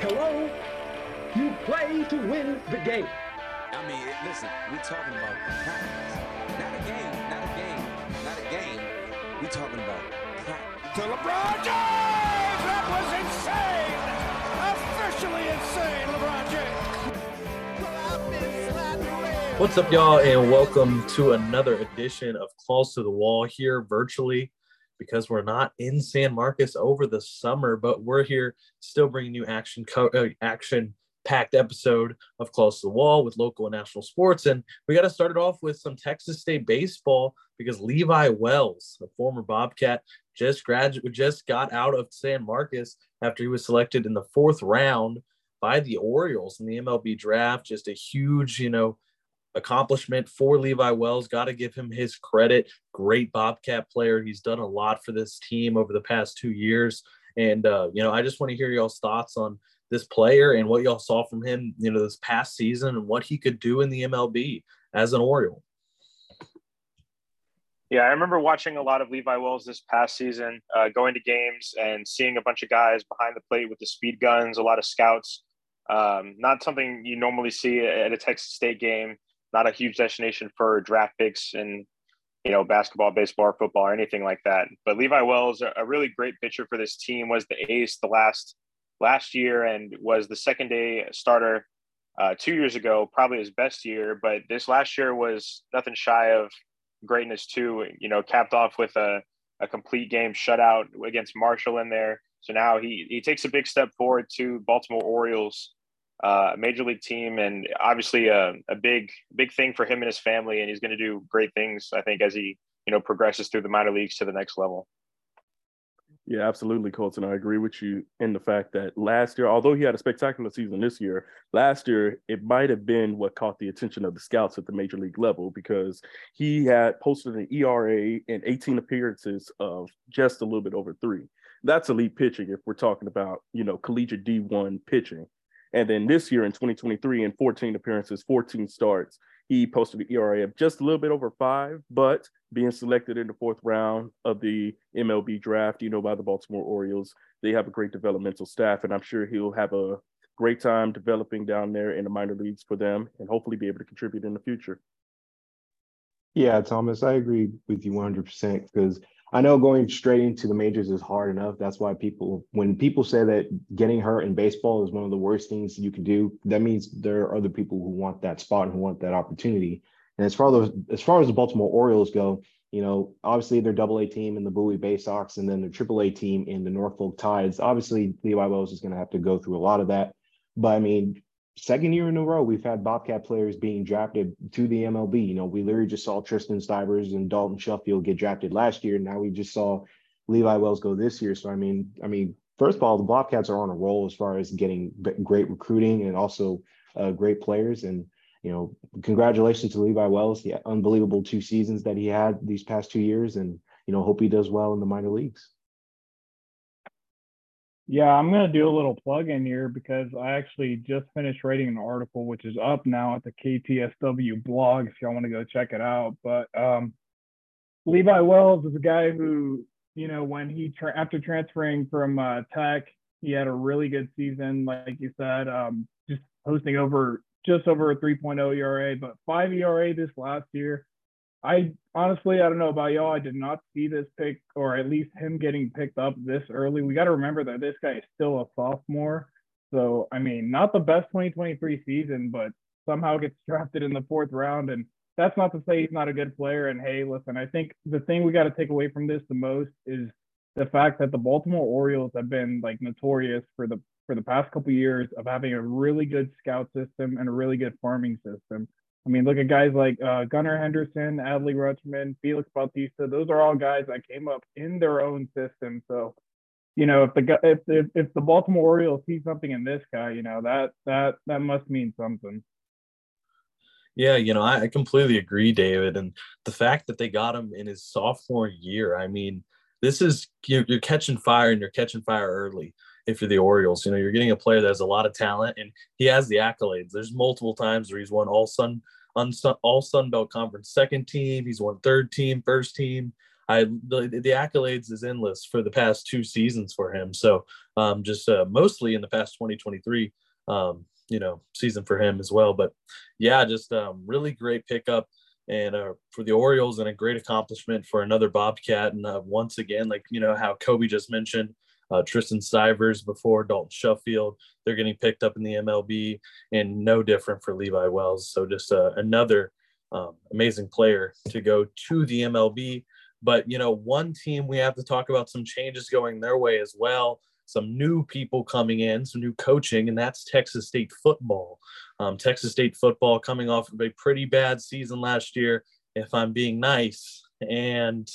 Hello? You play to win the game. I mean, listen, we're talking about practice. Not a game, not a game, not a game. We're talking about practice. To LeBron James! That was insane! Officially insane, LeBron James! What's up, y'all, and welcome to another edition of Claws to the Wall here virtually because we're not in San Marcos over the summer, but we're here still bringing you action co- uh, action packed episode of Claws to the Wall with local and national sports. And we got to start it off with some Texas State baseball because Levi Wells, a former Bobcat, just graduate, just got out of San Marcos after he was selected in the fourth round by the Orioles in the MLB draft. Just a huge, you know, accomplishment for Levi Wells. Got to give him his credit. Great Bobcat player. He's done a lot for this team over the past two years. And, uh, you know, I just want to hear y'all's thoughts on this player and what y'all saw from him, you know, this past season and what he could do in the MLB as an Oriole. Yeah, I remember watching a lot of Levi Wells this past season, uh, going to games and seeing a bunch of guys behind the plate with the speed guns, a lot of scouts. Um, not something you normally see at a Texas State game. Not a huge destination for draft picks and you know basketball, baseball, or football, or anything like that. But Levi Wells, a really great pitcher for this team, was the ace the last last year and was the second day starter uh, two years ago, probably his best year. But this last year was nothing shy of greatness too. You know, capped off with a, a complete game shutout against Marshall in there. So now he he takes a big step forward to Baltimore Orioles, uh, major league team, and obviously a, a big big thing for him and his family. And he's going to do great things, I think, as he you know progresses through the minor leagues to the next level. Yeah, absolutely, Colton. I agree with you in the fact that last year, although he had a spectacular season this year, last year it might have been what caught the attention of the scouts at the major league level because he had posted an ERA in 18 appearances of just a little bit over three. That's elite pitching if we're talking about, you know, collegiate D1 pitching. And then this year in 2023, in 14 appearances, 14 starts, he posted an ERA of just a little bit over five, but being selected in the fourth round of the MLB draft, you know, by the Baltimore Orioles, they have a great developmental staff, and I'm sure he'll have a great time developing down there in the minor leagues for them and hopefully be able to contribute in the future. Yeah, Thomas, I agree with you 100% because I know going straight into the majors is hard enough. That's why people, when people say that getting hurt in baseball is one of the worst things you can do, that means there are other people who want that spot and who want that opportunity. And as far as as far as the Baltimore Orioles go, you know, obviously their Double A team in the Bowie Baysox, and then their Triple A team in the Norfolk Tides. Obviously, Levi Wells is going to have to go through a lot of that. But I mean, second year in a row, we've had Bobcat players being drafted to the MLB. You know, we literally just saw Tristan Stivers and Dalton Shuffield get drafted last year. Now we just saw Levi Wells go this year. So I mean, I mean, first of all, the Bobcats are on a roll as far as getting great recruiting and also uh, great players. And you know, congratulations to Levi Wells. The unbelievable two seasons that he had these past two years, and you know, hope he does well in the minor leagues. Yeah, I'm going to do a little plug in here because I actually just finished writing an article, which is up now at the KTSW blog if y'all want to go check it out. But um, Levi Wells is a guy who, you know, when he, tra- after transferring from uh, Tech, he had a really good season, like you said, um, just posting over just over a 3.0 ERA, but five ERA this last year. I honestly, I don't know about y'all. I did not see this pick, or at least him getting picked up this early. We got to remember that this guy is still a sophomore. So, I mean, not the best 2023 season, but somehow gets drafted in the fourth round. And that's not to say he's not a good player. And hey, listen, I think the thing we got to take away from this the most is the fact that the Baltimore Orioles have been like notorious for the for the past couple of years of having a really good scout system and a really good farming system. I mean, look at guys like uh, Gunnar Henderson, Adley Rutschman, Felix Bautista. Those are all guys that came up in their own system. So, you know, if the if if, if the Baltimore Orioles see something in this guy, you know that that that must mean something. Yeah, you know, I, completely agree, David. And the fact that they got him in his sophomore year, I mean, this is you're, you're catching fire and you're catching fire early if you're the Orioles. You know, you're getting a player that has a lot of talent and he has the accolades. There's multiple times where he's won all Sun on all Sun Belt Conference second team. He's won third team, first team. I the, the accolades is endless for the past two seasons for him. So um, just uh, mostly in the past 2023, um, you know, season for him as well. But yeah, just um, really great pickup and uh, for the Orioles and a great accomplishment for another Bobcat. And uh, once again, like you know how Kobe just mentioned, uh, Tristan Stivers before Dalton Shuffield, they're getting picked up in the MLB, and no different for Levi Wells. So just uh, another um, amazing player to go to the MLB. But you know, one team we have to talk about some changes going their way as well. Some new people coming in, some new coaching, and that's Texas State football. Um, Texas State football coming off of a pretty bad season last year, if I'm being nice. And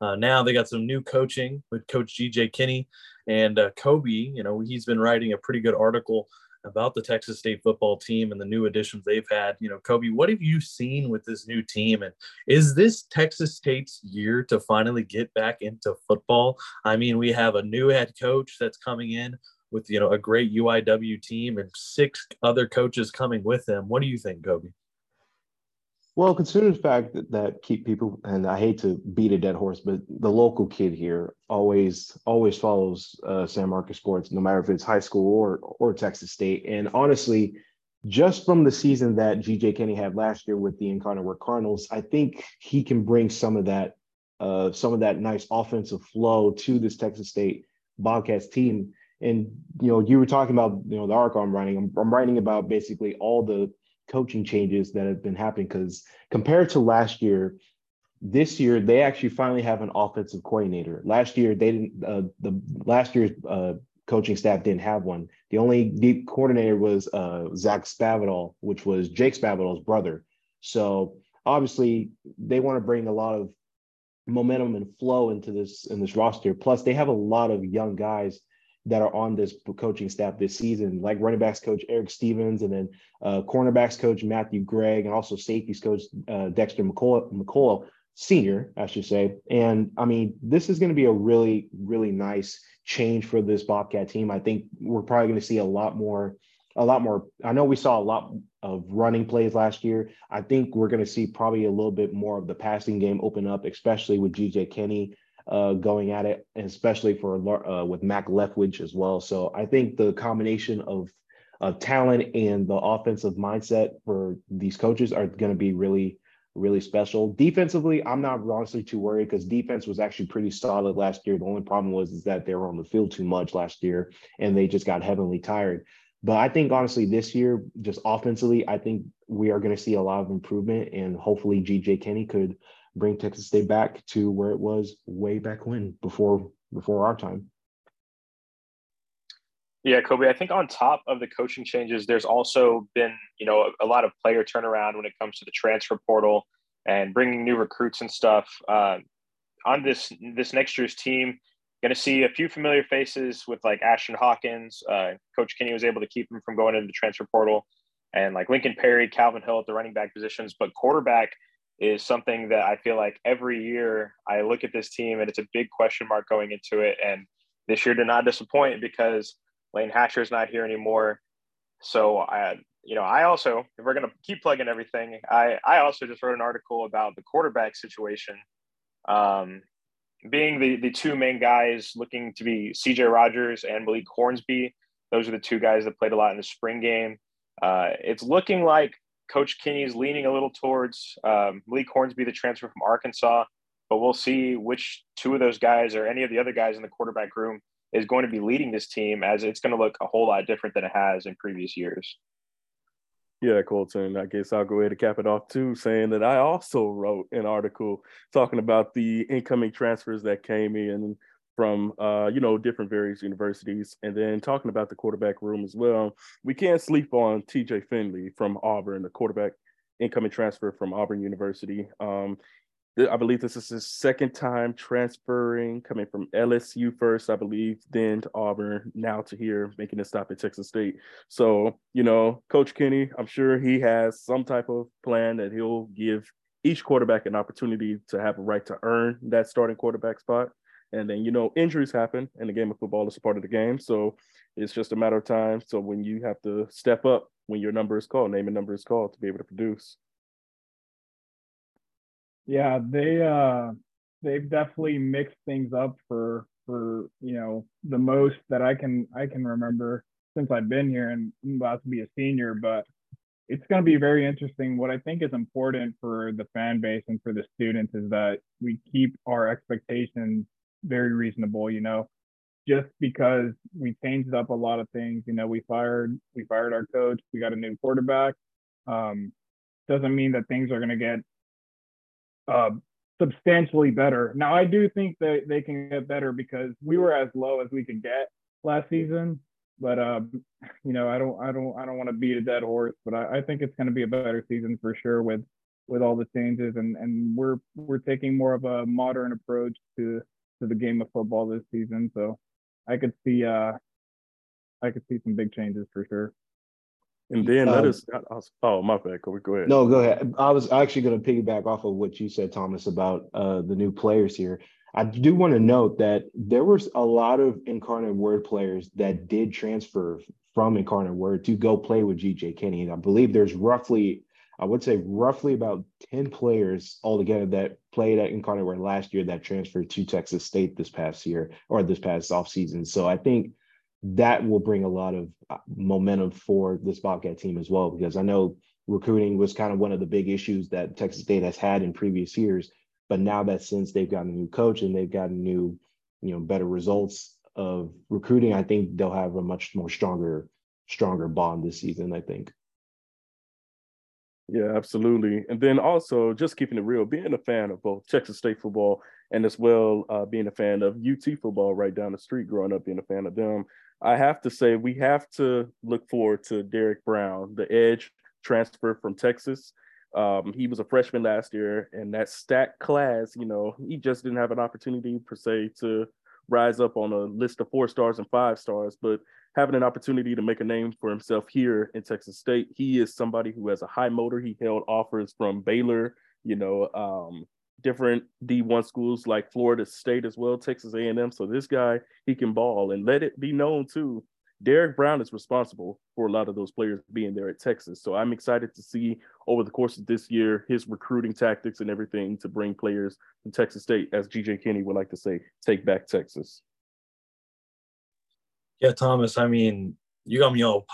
uh, now they got some new coaching with Coach GJ Kinne and uh, Kobe. You know, he's been writing a pretty good article about the Texas State football team and the new additions they've had. You know, Kobe, what have you seen with this new team? And is this Texas State's year to finally get back into football? I mean, we have a new head coach that's coming in with, you know, a great UIW team and six other coaches coming with them. What do you think, Kobe? Well, considering the fact that, that keep people, and I hate to beat a dead horse, but the local kid here always always follows uh, San Marcos sports, no matter if it's high school or or Texas State. And honestly, just from the season that GJ Kinne had last year with the Incarnate Cardinals, I think he can bring some of that uh, some of that nice offensive flow to this Texas State Bobcats team. And you know, you were talking about you know the article I'm writing. I'm, I'm writing about basically all the coaching changes that have been happening because compared to last year, this year they actually finally have an offensive coordinator. Last year they didn't. Uh, the last year's uh, coaching staff didn't have one. The only deep coordinator was uh, Zach Spavital, which was Jake Spavital's brother. So obviously they want to bring a lot of momentum and flow into this in this roster. Plus they have a lot of young guys that are on this coaching staff this season, like running backs coach Eric Stevens, and then uh, cornerbacks coach Matthew Gregg, and also safeties coach uh, Dexter McCullough, McCullough, senior, I should say. And I mean, this is going to be a really, really nice change for this Bobcat team. I think we're probably going to see a lot more, a lot more. I know we saw a lot of running plays last year. I think we're going to see probably a little bit more of the passing game open up, especially with GJ Kinne uh, going at it, especially for uh, with Mack Leftwich as well. So I think the combination of of talent and the offensive mindset for these coaches are going to be really really special. Defensively, I'm not honestly too worried because defense was actually pretty solid last year. The only problem was is that they were on the field too much last year and they just got heavily tired. But I think honestly this year, just offensively, I think we are going to see a lot of improvement and hopefully GJ Kinne could bring Texas State back to where it was way back when before before our time. Yeah, Kobe. I think on top of the coaching changes, there's also been you know a, a lot of player turnaround when it comes to the transfer portal and bringing new recruits and stuff. Uh, on this this next year's team, going to see a few familiar faces with like Ashton Hawkins. Uh, Coach Kinne was able to keep him from going into the transfer portal, and like Lincoln Perry, Calvin Hill at the running back positions. But quarterback, is something that I feel like every year I look at this team and it's a big question mark going into it. And this year did not disappoint because Layne Hatcher is not here anymore. So I, you know, I also, if we're going to keep plugging everything, I, I also just wrote an article about the quarterback situation. Um, being the, the two main guys looking to be CJ Rogers and Malik Hornsby. Those are the two guys that played a lot in the spring game. Uh, it's looking like Coach Kinne is leaning a little towards um, Malik Hornsby, the transfer from Arkansas, but we'll see which two of those guys or any of the other guys in the quarterback room is going to be leading this team as it's going to look a whole lot different than it has in previous years. Yeah, Colton, I guess I'll go ahead and cap it off too, saying that I also wrote an article talking about the incoming transfers that came in from uh, you know different various universities, and then talking about the quarterback room as well. We can't sleep on T.J. Finley from Auburn, the quarterback incoming transfer from Auburn University. Um, I believe this is his second time transferring, coming from LSU first, I believe, then to Auburn, now to here, making a stop at Texas State. So, you know, Coach Kinne, I'm sure he has some type of plan that he'll give each quarterback an opportunity to have a right to earn that starting quarterback spot. And then, you know, injuries happen and the game of football is a part of the game. So it's just a matter of time. So when you have to step up when your number is called, name and number is called to be able to produce. Yeah, they uh they've definitely mixed things up for for you know the most that I can I can remember since I've been here and I'm about to be a senior. But it's going to be very interesting. What I think is important for the fan base and for the students is that we keep our expectations very reasonable. You know, just because we changed up a lot of things. You know, we fired we fired our coach. We got a new quarterback. Um, doesn't mean that things are going to get uh, substantially better. Now, I do think that they can get better because we were as low as we could get last season. But um, you know, I don't, I don't, I don't want to beat a dead horse. But I, I think it's going to be a better season for sure with with all the changes, and and we're we're taking more of a modern approach to to the game of football this season. So I could see, uh, I could see some big changes for sure. And then let Um, us. Oh, my bad. Go, go ahead. No, go ahead. I was actually going to piggyback off of what you said, Thomas, about uh, the new players here. I do want to note that there was a lot of incarnate word players that did transfer from incarnate word to go play with GJ Kinne. And I believe there's roughly, I would say roughly about 10 players altogether that played at incarnate last year that transferred to Texas State this past year or this past offseason. So I think that will bring a lot of uh, momentum for this Bobcat team as well, because I know recruiting was kind of one of the big issues that Texas State has had in previous years. But now that since they've gotten a new coach and they've gotten new, you know, better results of recruiting, I think they'll have a much more stronger, stronger bond this season. I think. Yeah, absolutely. And then also just keeping it real, being a fan of both Texas State football and as well uh, being a fan of UT football right down the street, growing up being a fan of them, I have to say we have to look forward to Derek Brown, the edge transfer from Texas. Um, he was a freshman last year, and that stacked class, you know, he just didn't have an opportunity per se to rise up on a list of four stars and five stars, but having an opportunity to make a name for himself here in Texas State, he is somebody who has a high motor. He held offers from Baylor, you know, um, different D1 schools like Florida State as well, Texas A&M. So this guy, he can ball and let it be known too. Derek Brown is responsible for a lot of those players being there at Texas. So I'm excited to see over the course of this year his recruiting tactics and everything to bring players from Texas State, as GJ Kinne would like to say, take back Texas. Yeah, Thomas. I mean, you got me all,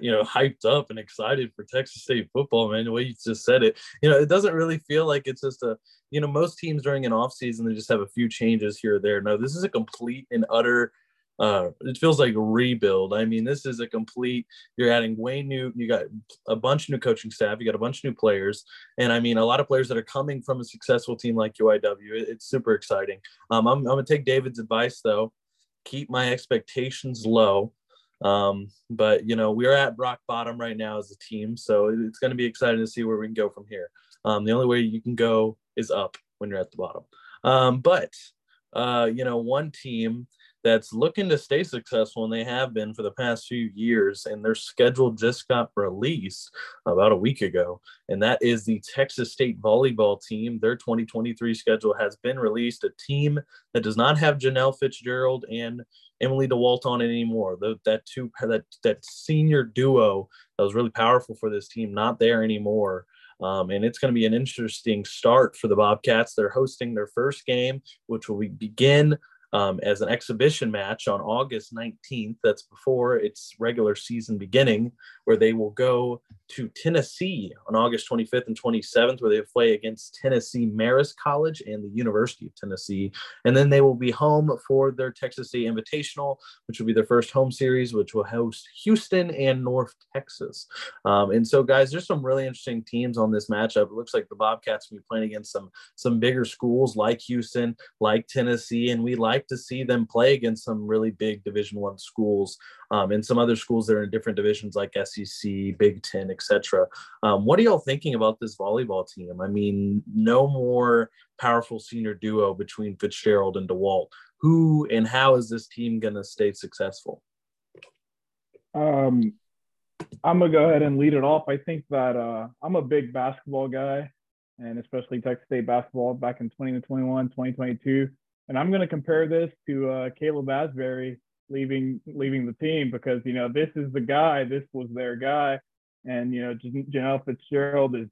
you know, hyped up and excited for Texas State football, man. The way you just said it, you know, it doesn't really feel like it's just a, you know, most teams during an off season they just have a few changes here or there. No, this is a complete and utter. Uh, it feels like rebuild. I mean, this is a complete. You're adding way new. You got a bunch of new coaching staff. You got a bunch of new players, and I mean, a lot of players that are coming from a successful team like UIW. It, it's super exciting. Um, I'm, I'm gonna take David's advice though. Keep my expectations low. Um, but you know, we're at rock bottom right now as a team, so it's going to be exciting to see where we can go from here. Um, the only way you can go is up when you're at the bottom. Um, but uh, you know, one team that's looking to stay successful, and they have been for the past few years, and their schedule just got released about a week ago, and that is the Texas State volleyball team. Their 2023 schedule has been released. A team that does not have Janelle Fitzgerald and Emily DeWalt on it anymore. The, that two that that senior duo that was really powerful for this team, not there anymore. Um, and it's going to be an interesting start for the Bobcats. They're hosting their first game, which will begin um, as an exhibition match on August 19th. That's before its regular season beginning, where they will go to Tennessee on August 25th and 27th, where they play against Tennessee Marist College and the University of Tennessee. And then they will be home for their Texas State Invitational, which will be their first home series, which will host Houston and North Texas. Um, and so, guys, there's some really interesting teams on this matchup. It looks like the Bobcats will be playing against some some bigger schools like Houston, like Tennessee, and we like to see them play against some really big Division One schools um, and some other schools that are in different divisions like SEC, Big Ten, etc. Um, what are y'all thinking about this volleyball team? I mean, no more powerful senior duo between Fitzgerald and DeWalt. Who and how is this team going to stay successful? Um, I'm gonna go ahead and lead it off. I think that uh, I'm a big basketball guy, and especially Texas State basketball back in 2021, 2022. And I'm gonna compare this to uh, Caleb Asberry leaving leaving the team because you know this is the guy, this was their guy, and you know Jan- Janelle Fitzgerald is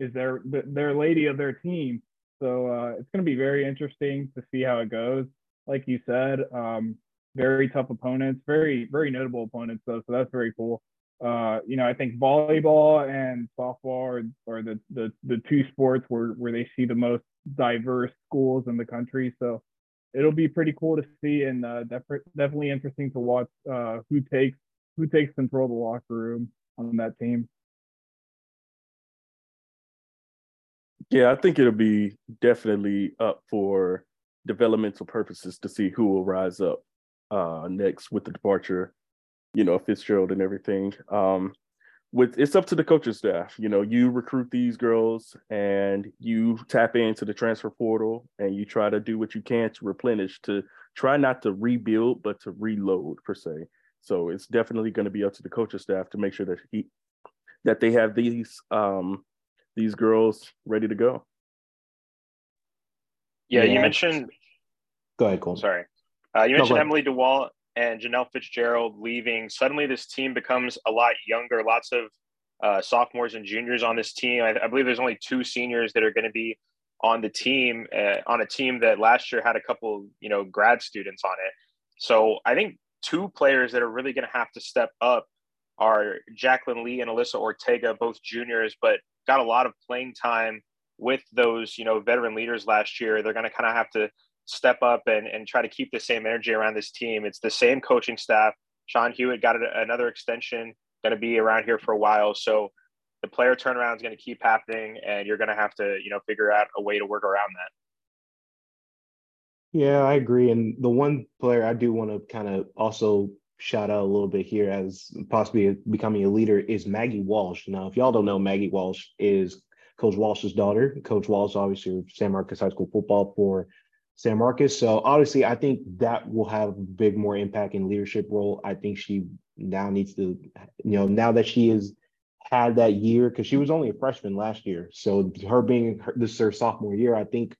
is their their lady of their team. So uh, it's going to be very interesting to see how it goes. Like you said, um, very tough opponents, very very notable opponents though. So that's very cool. Uh, you know, I think volleyball and softball are, are the, the the two sports where where they see the most diverse schools in the country. So it'll be pretty cool to see and uh, def- definitely interesting to watch uh, who takes who takes control of the locker room on that team. Yeah, I think it'll be definitely up for developmental purposes to see who will rise up uh, next with the departure, you know, Fitzgerald and everything. Um, with it's up to the coaching staff. You know, you recruit these girls and you tap into the transfer portal and you try to do what you can to replenish to try not to rebuild but to reload per se. So it's definitely going to be up to the coaching staff to make sure that he that they have these um these girls ready to go. Yeah, you mentioned. Go ahead, Cole. Sorry, uh, you mentioned no, Emily DeWalt and Janelle Fitzgerald leaving. Suddenly, this team becomes a lot younger. Lots of uh, sophomores and juniors on this team. I, I, believe there's only two seniors that are going to be on the team uh, on a team that last year had a couple, you know, grad students on it. So I think two players that are really going to have to step up are Jacqueline Lee and Alyssa Ortega, both juniors, but got a lot of playing time with those, you know, veteran leaders last year. They're going to kind of have to step up and, and try to keep the same energy around this team. It's the same coaching staff. Sean Hewitt got another extension, going to be around here for a while. So the player turnaround is going to keep happening, and you're going to have to, you know, figure out a way to work around that. Yeah, I agree. And the one player I do want to kind of also shout out a little bit here as possibly becoming a leader is Maggie Walsh. Now, if y'all don't know, Maggie Walsh is Coach Walsh's daughter. Coach Walsh, obviously, San Marcos High School football for San Marcos. So obviously, I think that will have a big more impact in leadership role. I think she now needs to, you know, now that she has had that year, because she was only a freshman last year. So her being her, this is her sophomore year, I think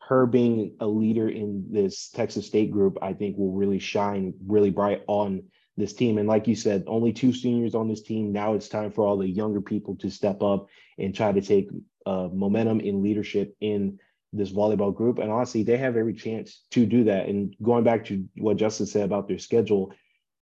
her being a leader in this Texas State group, I think will really shine really bright on this team. And like you said, only two seniors on this team. Now it's time for all the younger people to step up and try to take uh, momentum in leadership in this volleyball group. And honestly, they have every chance to do that. And going back to what Justin said about their schedule,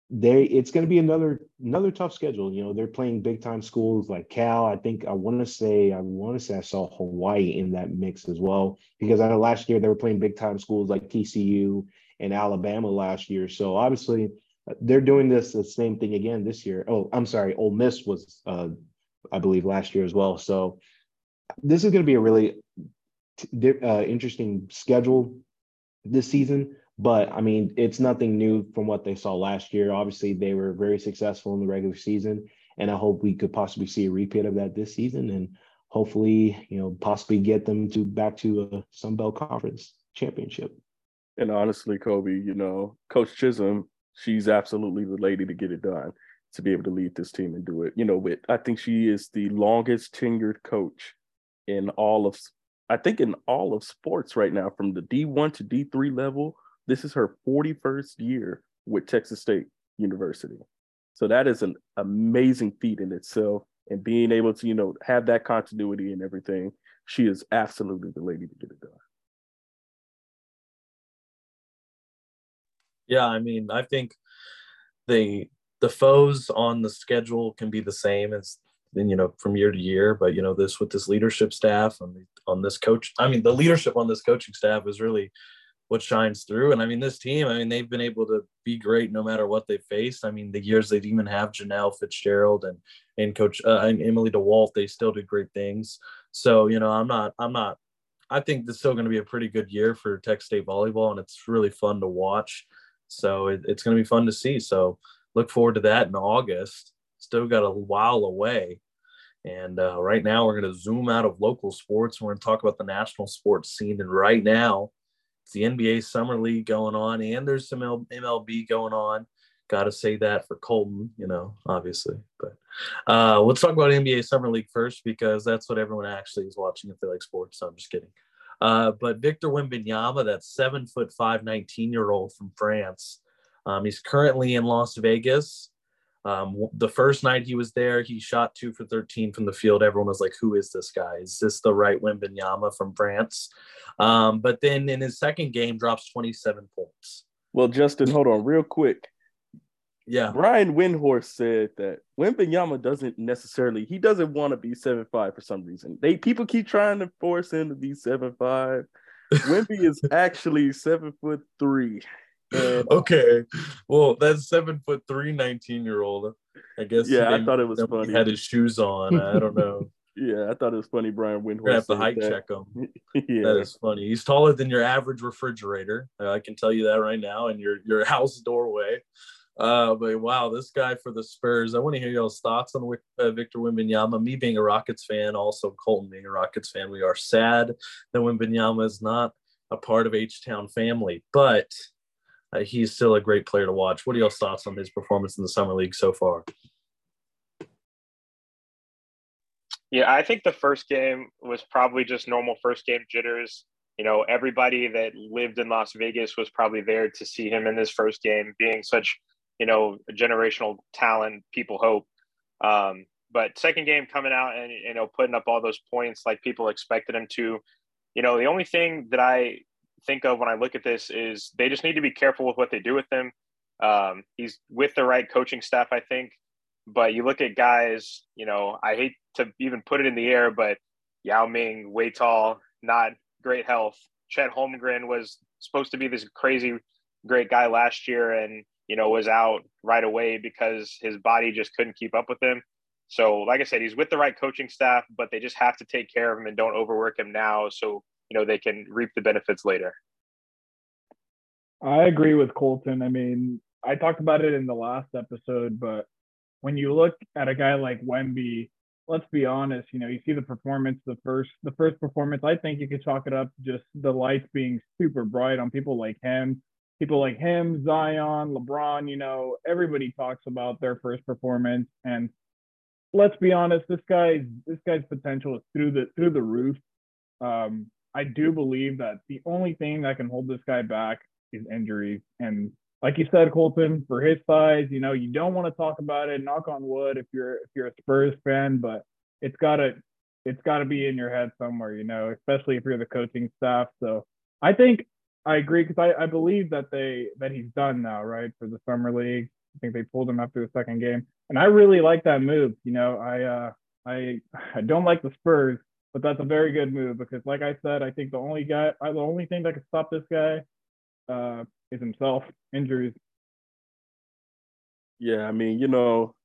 they it's going to be another another tough schedule. You know, they're playing big time schools like Cal. I think I want to say I want to say I saw Hawaii in that mix as well because I know last year they were playing big time schools like TCU and Alabama last year. So obviously they're doing this the same thing again this year. Oh, I'm sorry, Ole Miss was uh, I believe last year as well. So this is going to be a really uh, interesting schedule this season. But I mean, it's nothing new from what they saw last year. Obviously, they were very successful in the regular season, and I hope we could possibly see a repeat of that this season, and hopefully, you know, possibly get them to back to a Sun Belt Conference championship. And honestly, Kobe, you know, Coach Chisum, she's absolutely the lady to get it done to be able to lead this team and do it. You know, with I think she is the longest tenured coach in all of I think in all of sports right now, from the D1 to D3 level this is her 41st year with Texas State University. So that is an amazing feat in itself. And being able to, you know, have that continuity and everything, she is absolutely the lady to get it done. Yeah, I mean, I think the the foes on the schedule can be the same as you know from year to year, but you know this with this leadership staff on on this coach. I mean, the leadership on this coaching staff is really what shines through. And I mean, this team, I mean, they've been able to be great no matter what they faced. I mean, the years they even have Janelle Fitzgerald and and Coach uh, and Emily DeWalt, they still did great things. So you know, I'm not, I'm not. I think this is still going to be a pretty good year for tech State volleyball, and it's really fun to watch. So it, it's going to be fun to see. So look forward to that in August. Still got a while away. And uh, right now, we're going to zoom out of local sports. We're going to talk about the national sports scene. And right now, it's the NBA Summer League going on, and there's some MLB going on. Got to say that for Colton, you know, obviously. But uh, let's talk about NBA Summer League first because that's what everyone actually is watching if they like sports. So I'm just kidding. Uh, but Victor Wembanyama, that seven foot five, 19 year old from France, um, he's currently in Las Vegas. Um, the first night he was there, he shot two for 13 from the field. Everyone was like, who is this guy? Is this the right Wembanyama from France? Um, but then in his second game, drops 27 points. Well, Justin, hold on real quick. Yeah. Brian Windhorst said that Wembanyama doesn't necessarily he doesn't want to be seven five for some reason. They people keep trying to force him to be seven five. Wemby is actually seven foot three. And, okay. Well, that's seven foot three, 19 year old. I guess. Yeah, I thought it was funny. He had his shoes on. I don't know. yeah, I thought it was funny. Brian Windhorst. We're gonna have to height that. check him. yeah, that is funny. He's taller than your average refrigerator. Uh, I can tell you that right now, and your your house doorway. Uh, but wow, this guy for the Spurs. I want to hear y'all's thoughts on uh, Victor Wembanyama. Me being a Rockets fan, also Colton being a Rockets fan, we are sad that Wembanyama is not a part of H Town family, but uh, he's still a great player to watch. What are y'all's thoughts on his performance in the summer league so far? Yeah, I think the first game was probably just normal first game jitters you know, everybody that lived in Las Vegas was probably there to see him in this first game, being such you know, generational talent, people hope. Um, but second game coming out and you know putting up all those points like people expected him to. You know, the only thing that I think of when I look at this is they just need to be careful with what they do with him. Um, he's with the right coaching staff, I think. But you look at guys, you know, I hate to even put it in the air, but Yao Ming, way tall, not great health. Chet Holmgren was supposed to be this crazy great guy last year, and you know, was out right away because his body just couldn't keep up with him. So, like I said, he's with the right coaching staff, but they just have to take care of him and don't overwork him now so, you know, they can reap the benefits later. I agree with Colton. I mean, I talked about it in the last episode, but when you look at a guy like Wemby, let's be honest, you know, you see the performance, the first the first performance, I think you could chalk it up just the lights being super bright on people like him people like him, Zion, LeBron, you know, everybody talks about their first performance. And let's be honest, this guy's this guy's potential is through the through the roof. Um, I do believe that the only thing that can hold this guy back is injuries. And like you said, Colton, for his size, you know, you don't want to talk about it. Knock on wood if you're if you're a Spurs fan, but it's gotta it's gotta be in your head somewhere, you know, especially if you're the coaching staff. So I think I agree because I, I believe that they that he's done now, right, for the summer league. I think they pulled him after the second game, and I really like that move. You know, I uh, I I don't like the Spurs, but that's a very good move because, like I said, I think the only guy, the only thing that can stop this guy, uh, is himself, injuries. Yeah, I mean, you know,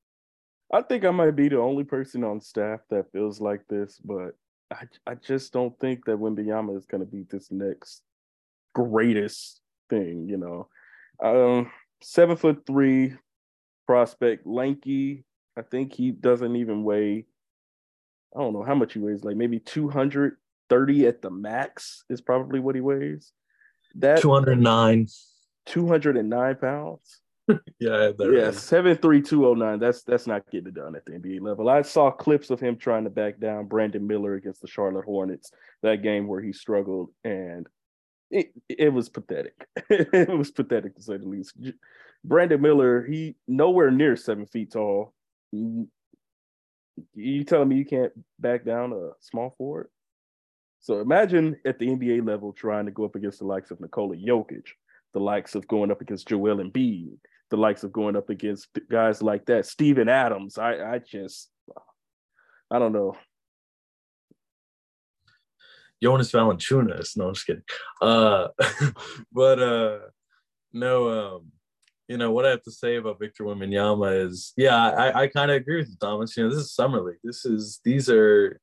I think I might be the only person on staff that feels like this, but I I just don't think that Wembanyama is going to be this next greatest thing, you know. Um, seven foot three prospect, lanky. I think he doesn't even weigh. I don't know how much he weighs. Like maybe two hundred thirty at the max is probably what he weighs. That two hundred nine. Two hundred and nine pounds. yeah, yeah, seven three two oh nine. That's that's not getting it done at the NBA level. I saw clips of him trying to back down Brandon Miller against the Charlotte Hornets that game where he struggled, and it, it was pathetic. it was pathetic to say the least. Brandon Miller, he nowhere near seven feet tall. You telling me you can't back down a small forward? So imagine at the NBA level trying to go up against the likes of Nikola Jokic, the likes of going up against Joel Embiid, the likes of going up against guys like that, Steven Adams. I, I just, I don't know. Jonas Valanciunas. No, I'm just kidding. Uh, but uh, no, um, you know what I have to say about Victor Wembanyama is, yeah, I, I kind of agree with you, Thomas. You know, this is summer league. This is these are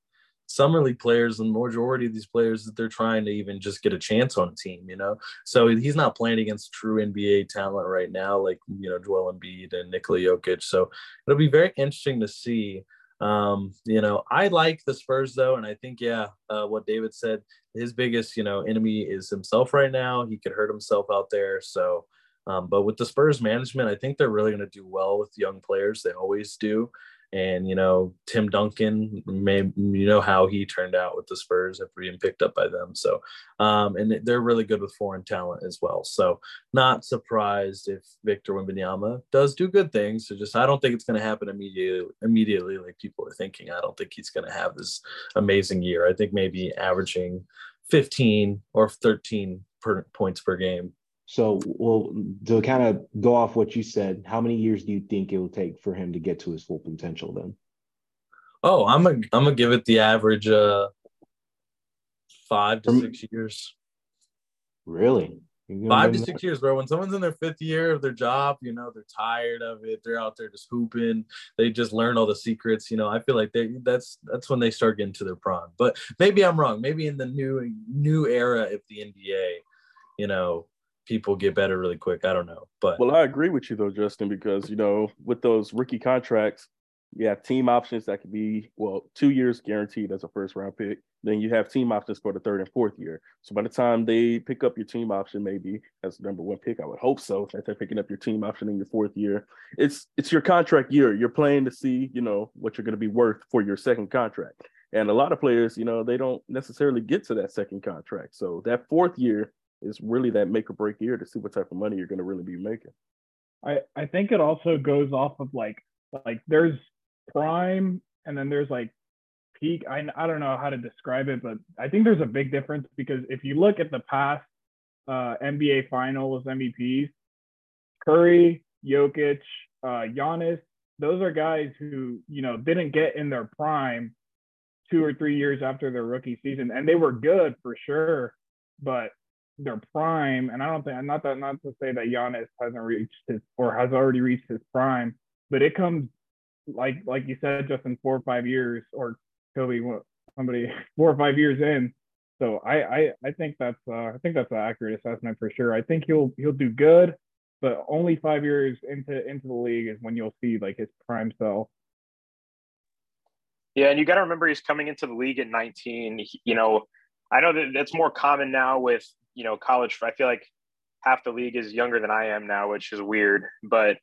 summer league players, and the majority of these players that they're trying to even just get a chance on a team. You know, so he's not playing against true NBA talent right now, like you know Joel Embiid and Nikola Jokic. So it'll be very interesting to see um, you know, I like the Spurs though, and I think yeah, uh, what David said, his biggest you know enemy is himself right now. He could hurt himself out there. So, um, but with the Spurs management, I think they're really going to do well with young players. They always do, And you know, Tim Duncan, may you know how he turned out with the Spurs after being picked up by them. So, um, and they're really good with foreign talent as well. So, not surprised if Victor Wembanyama does do good things. So, just I don't think it's going to happen immediately. Immediately, like people are thinking. I don't think he's going to have this amazing year. I think maybe averaging 15 or 13 per, points per game so, well, to kind of go off what you said, how many years do you think it will take for him to get to his full potential then? Oh, I'm a, I'm gonna give it the average uh five to six years. Really? Five to six years, bro. When someone's in their fifth year of their job, you know, they're tired of it. They're out there just hooping. They just learn all the secrets. You know, I feel like they that's that's when they start getting to their prime. But maybe I'm wrong. Maybe in the new new era of the NBA, you know, people get better really quick. I don't know, but well, I agree with you though, Justin, because you know with those rookie contracts, you have team options that could be well two years guaranteed as a first round pick. Then you have team options for the third and fourth year. So by the time they pick up your team option, maybe as the number one pick, I would hope so that they're picking up your team option in your fourth year. It's it's your contract year. You're playing to see you know what you're going to be worth for your second contract. And a lot of players, you know, they don't necessarily get to that second contract. So that fourth year is really that make or break year to see what type of money you're going to really be making. I I think it also goes off of like like there's prime and then there's like peak. I I don't know how to describe it, but I think there's a big difference because if you look at the past uh, NBA Finals MVPs, Curry, Jokic, uh, Giannis, those are guys who you know didn't get in their prime two or three years after their rookie season, and they were good for sure, but their prime, and I don't think not that not to say that Giannis hasn't reached his or has already reached his prime, but it comes like like you said, just in four or five years, or Kobe, somebody four or five years in. So I I, I think that's uh, I think that's an accurate assessment for sure. I think he'll he'll do good, but only five years into into the league is when you'll see like his prime self. Yeah, and you got to remember he's coming into the league at 19. You know, I know that that's more common now with you know college. I feel like half the league is younger than I am now, which is weird. But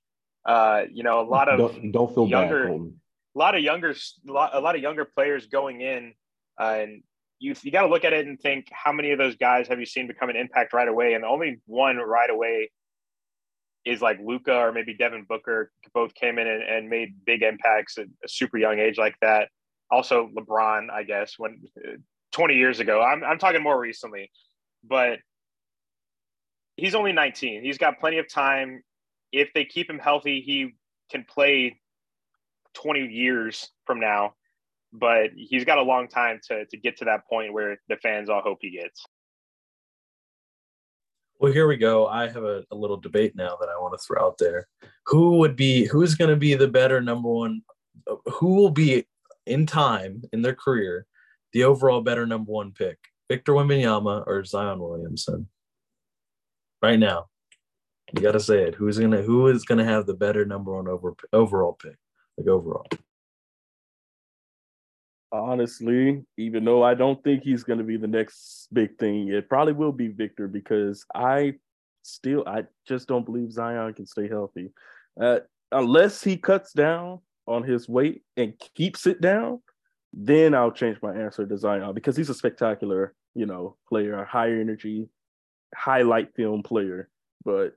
uh, you know, a lot of don't, don't feel younger, bad. a lot of younger, a lot, a lot of younger players going in, uh, and you you got to look at it and think how many of those guys have you seen become an impact right away? And the only one right away is like Luka or maybe Devin Booker. Both came in and, and made big impacts at a super young age like that. Also, LeBron, I guess, when 20 years ago. I'm I'm talking more recently but he's only 19. He's got plenty of time. If they keep him healthy, he can play 20 years from now. But he's got a long time to to get to that point where the fans all hope he gets. Well, here we go. I have a, a little debate now that I want to throw out there. Who would be who's going to be the better number one? Who will be in time in their career the overall better number one pick? Victor Wembanyama or Zion Williamson? Right now, you got to say it. Who's gonna who is gonna have the better number one over overall pick? Like overall. Honestly, even though I don't think he's to be the next big thing, it probably will be Victor because I still I just don't believe Zion can stay healthy. Uh, unless he cuts down on his weight and keeps it down, then I'll change my answer to Zion because he's a spectacular you know, player, a higher energy, highlight film player. But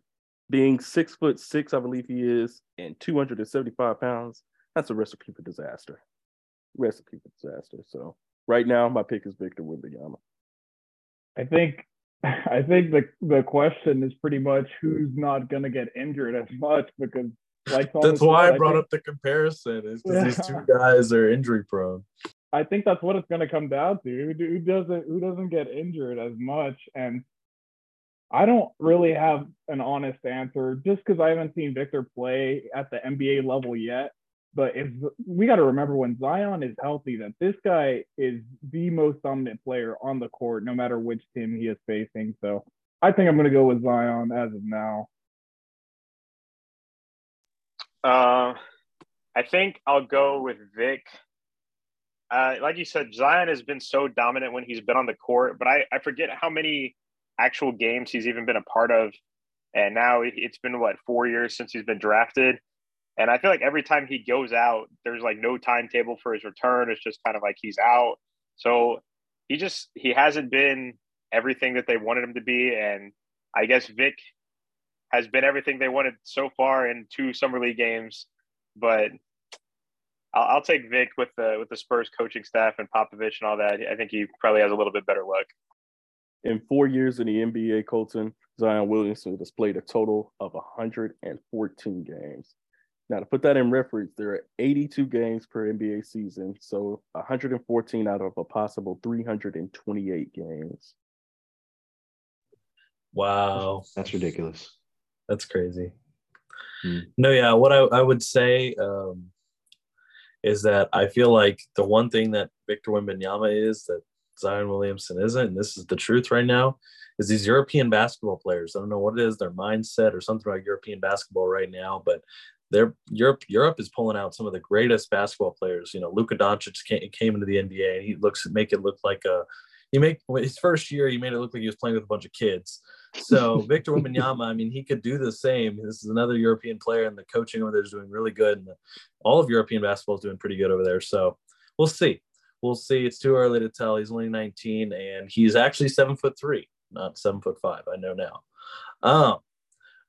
being six foot six, I believe he is, and 275 pounds, that's a recipe for disaster. Recipe for disaster. So right now, my pick is Victor Wembanyama. I think I think the the question is pretty much who's not going to get injured as much because like that's why said, I brought I think, up the comparison is because these two guys are injury prone. I think that's what it's going to come down to. Who, who doesn't who doesn't get injured as much? And I don't really have an honest answer just because I haven't seen Victor play at the NBA level yet. But if we got to remember when Zion is healthy, that this guy is the most dominant player on the court, no matter which team he is facing. So I think I'm going to go with Zion as of now. Uh, I think I'll go with Vic uh, like you said, Zion has been so dominant when he's been on the court, but I, I forget how many actual games he's even been a part of. And now it's been what four years since he's been drafted. And I feel like every time he goes out, there's like no timetable for his return. It's just kind of like he's out. So he just he hasn't been everything that they wanted him to be. And I guess Vic has been everything they wanted so far in two summer league games. But I'll, I'll take Vic with the with the Spurs coaching staff and Popovich and all that. I think he probably has a little bit better luck. In four years in the NBA, Colton, Zion Williamson has played a total of 114 games. Now, to put that in reference, there are 82 games per NBA season, so 114 out of a possible 328 games. Wow. That's ridiculous. That's crazy. Hmm. No, yeah. What I, I would say um, is that I feel like the one thing that Victor Wembanyama is that Zion Williamson isn't, and this is the truth right now, is these European basketball players. I don't know what it is, their mindset or something about European basketball right now, but they're Europe. Europe is pulling out some of the greatest basketball players. You know, Luka Doncic came, came into the NBA and he looks make it look like a. He make his first year. He made it look like he was playing with a bunch of kids. So Victor Wembanyama, I mean, he could do the same. This is another European player, and the coaching over there is doing really good, and the, all of European basketball is doing pretty good over there. So we'll see. We'll see. It's too early to tell. He's only 19, and he's actually seven foot three, not seven foot five. I know now. Um,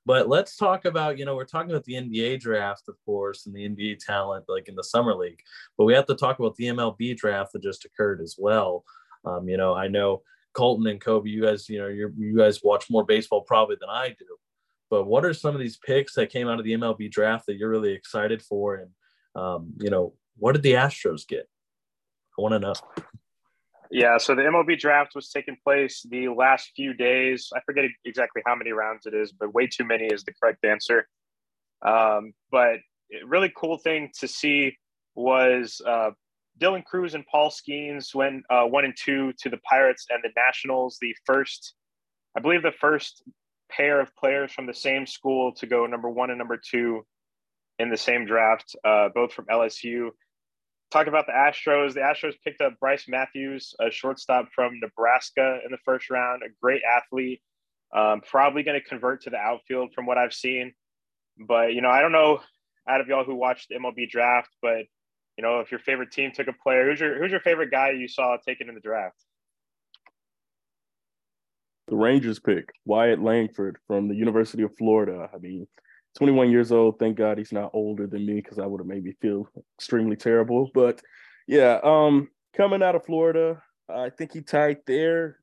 but let's talk about, you know, we're talking about the NBA draft, of course, and the NBA talent like in the summer league, but we have to talk about the MLB draft that just occurred as well. Um, you know, I know Colton and Koby, you guys, you know, you you guys watch more baseball probably than I do. But what are some of these picks that came out of the MLB draft that you're really excited for? And um, you know, what did the Astros get? I want to know. Yeah, so the MLB draft was taking place the last few days. I forget exactly how many rounds it is, but way too many is the correct answer. Um, but really cool thing to see was uh, Dylan Crews and Paul Skenes went uh, one and two to the Pirates and the Nationals. The first, I believe, the first pair of players from the same school to go number one and number two in the same draft, uh, both from LSU talk about the Astros. The Astros picked up Brice Matthews, a shortstop from Nebraska in the first round, a great athlete. Um, probably going to convert to the outfield from what I've seen. But, you know, I don't know out of y'all who watched the MLB draft, but, you know, if your favorite team took a player, who's your, who's your favorite guy you saw taken in the draft? The Rangers pick Wyatt Langford from the University of Florida. I mean, 21 years old. Thank God he's not older than me because I would have made me feel extremely terrible. But yeah, um, coming out of Florida, I think he tied their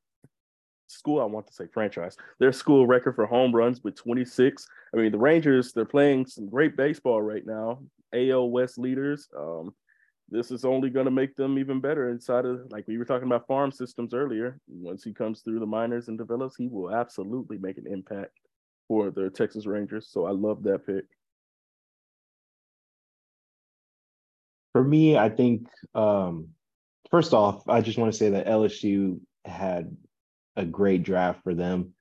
school, I want to say franchise, their school record for home runs with 26. I mean, the Rangers, they're playing some great baseball right now. AL West leaders. Um, this is only going to make them even better inside of, like we were talking about farm systems earlier. Once he comes through the minors and develops, he will absolutely make an impact for the Texas Rangers. So I love that pick. For me, I think um, first off, I just want to say that LSU had a great draft for them,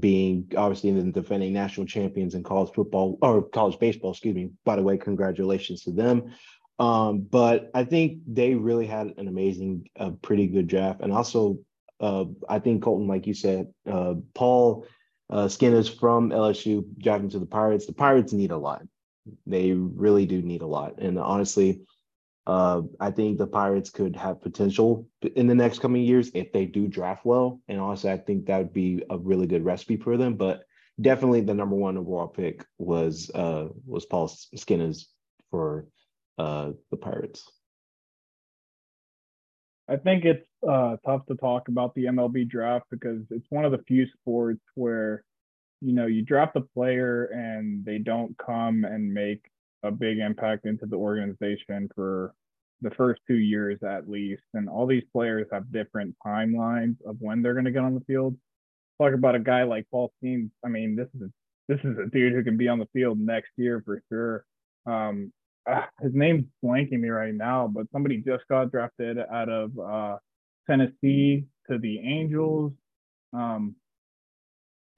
being obviously the defending national champions in college football or college baseball. Excuse me. By the way, congratulations to them. Um, but I think they really had an amazing, a pretty good draft, and also uh, I think Colton, like you said, uh, Paul uh, Skenes from LSU driving to the Pirates. The Pirates need a lot. They really do need a lot. And honestly, uh, I think the Pirates could have potential in the next coming years if they do draft well. And honestly, I think that would be a really good recipe for them. But definitely the number one overall pick was uh, was Paul Skinner's for uh, the Pirates. I think it's uh, tough to talk about the MLB draft because it's one of the few sports where, you know, you draft a player and they don't come and make a big impact into the organization for the first two years at least. And all these players have different timelines of when they're going to get on the field. Talk about a guy like Paul Skenes. I mean, this is a, this is a dude who can be on the field next year for sure. Um, uh, his name's blanking me right now, but somebody just got drafted out of uh, Tennessee to the Angels. Um,